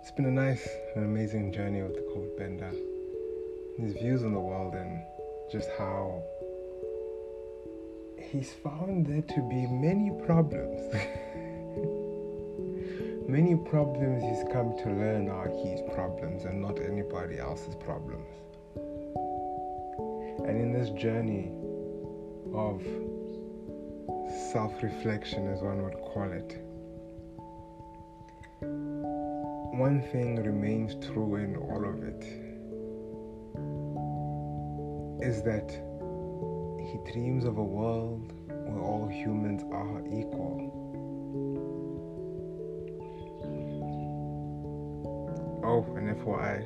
It's been a nice and amazing journey with the Code Bender. His views on the world and just how he's found there to be many problems. many problems he's come to learn are his problems and not anybody else's problems. And in this journey of self reflection, as one would call it, one thing remains true in all of it is that he dreams of a world where all humans are equal. Oh, and FYI,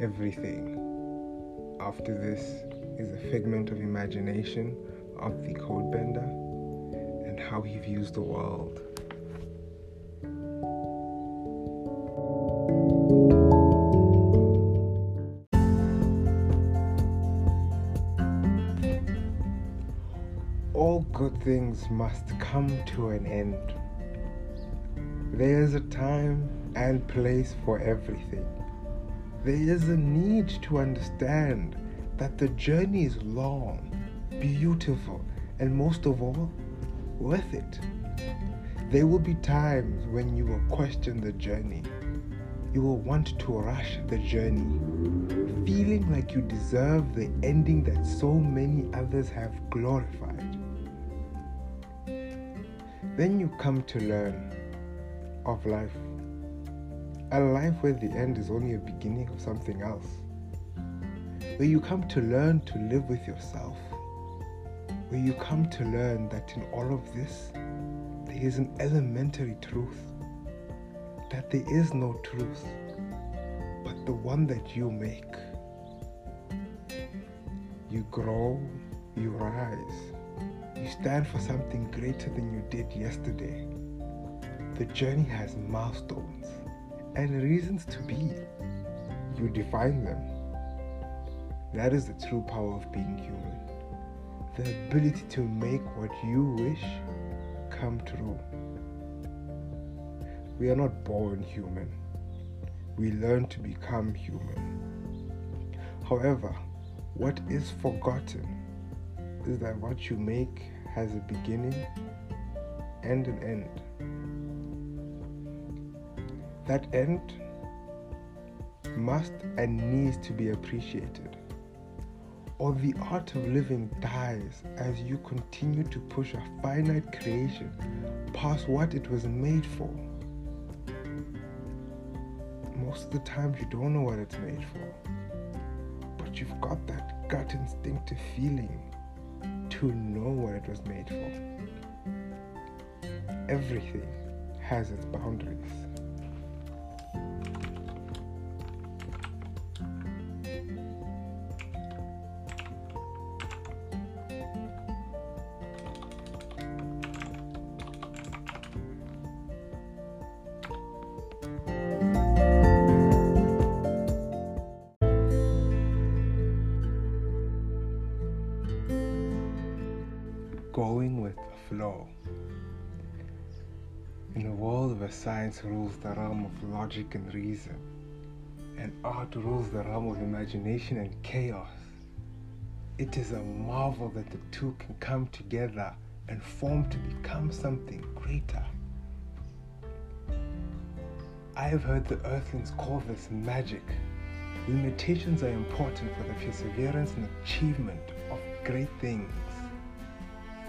everything after this is a figment of imagination of the codebender and how he views the world. All good things must come to an end. There is a time and place for everything. There is a need to understand that the journey is long, beautiful, and most of all, worth it. There will be times when you will question the journey. You will want to rush the journey, feeling like you deserve the ending that so many others have glorified. Then you come to learn of life. A life where the end is only a beginning of something else. Where you come to learn to live with yourself. Where you come to learn that in all of this, there is an elementary truth. That there is no truth, but the one that you make. You grow, you rise, you stand for something greater than you did yesterday. The journey has milestones and reasons to be. You define them. That is the true power of being human. The ability to make what you wish come true. We are not born human. We learn to become human. However, what is forgotten is that what you make has a beginning and an end. That end must and needs to be appreciated, or the art of living dies as you continue to push a finite creation past what it was made for. Most of the time, you don't know what it's made for, but you've got that gut instinctive feeling to know what it was made for. Everything has its boundaries. Going with the flow. In a world where science rules the realm of logic and reason, and art rules the realm of imagination and chaos, it is a marvel that the two can come together and form to become something greater. I have heard the earthlings call this magic. Limitations are important for the perseverance and achievement of great things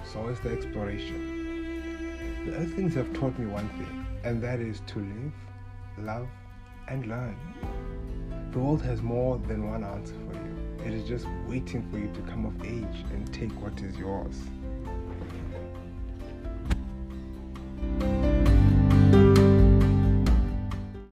so is the exploration. The Earthlings have taught me one thing, and that is to live, love, and learn. The world has more than one answer for you. It is just waiting for you to come of age and take what is yours.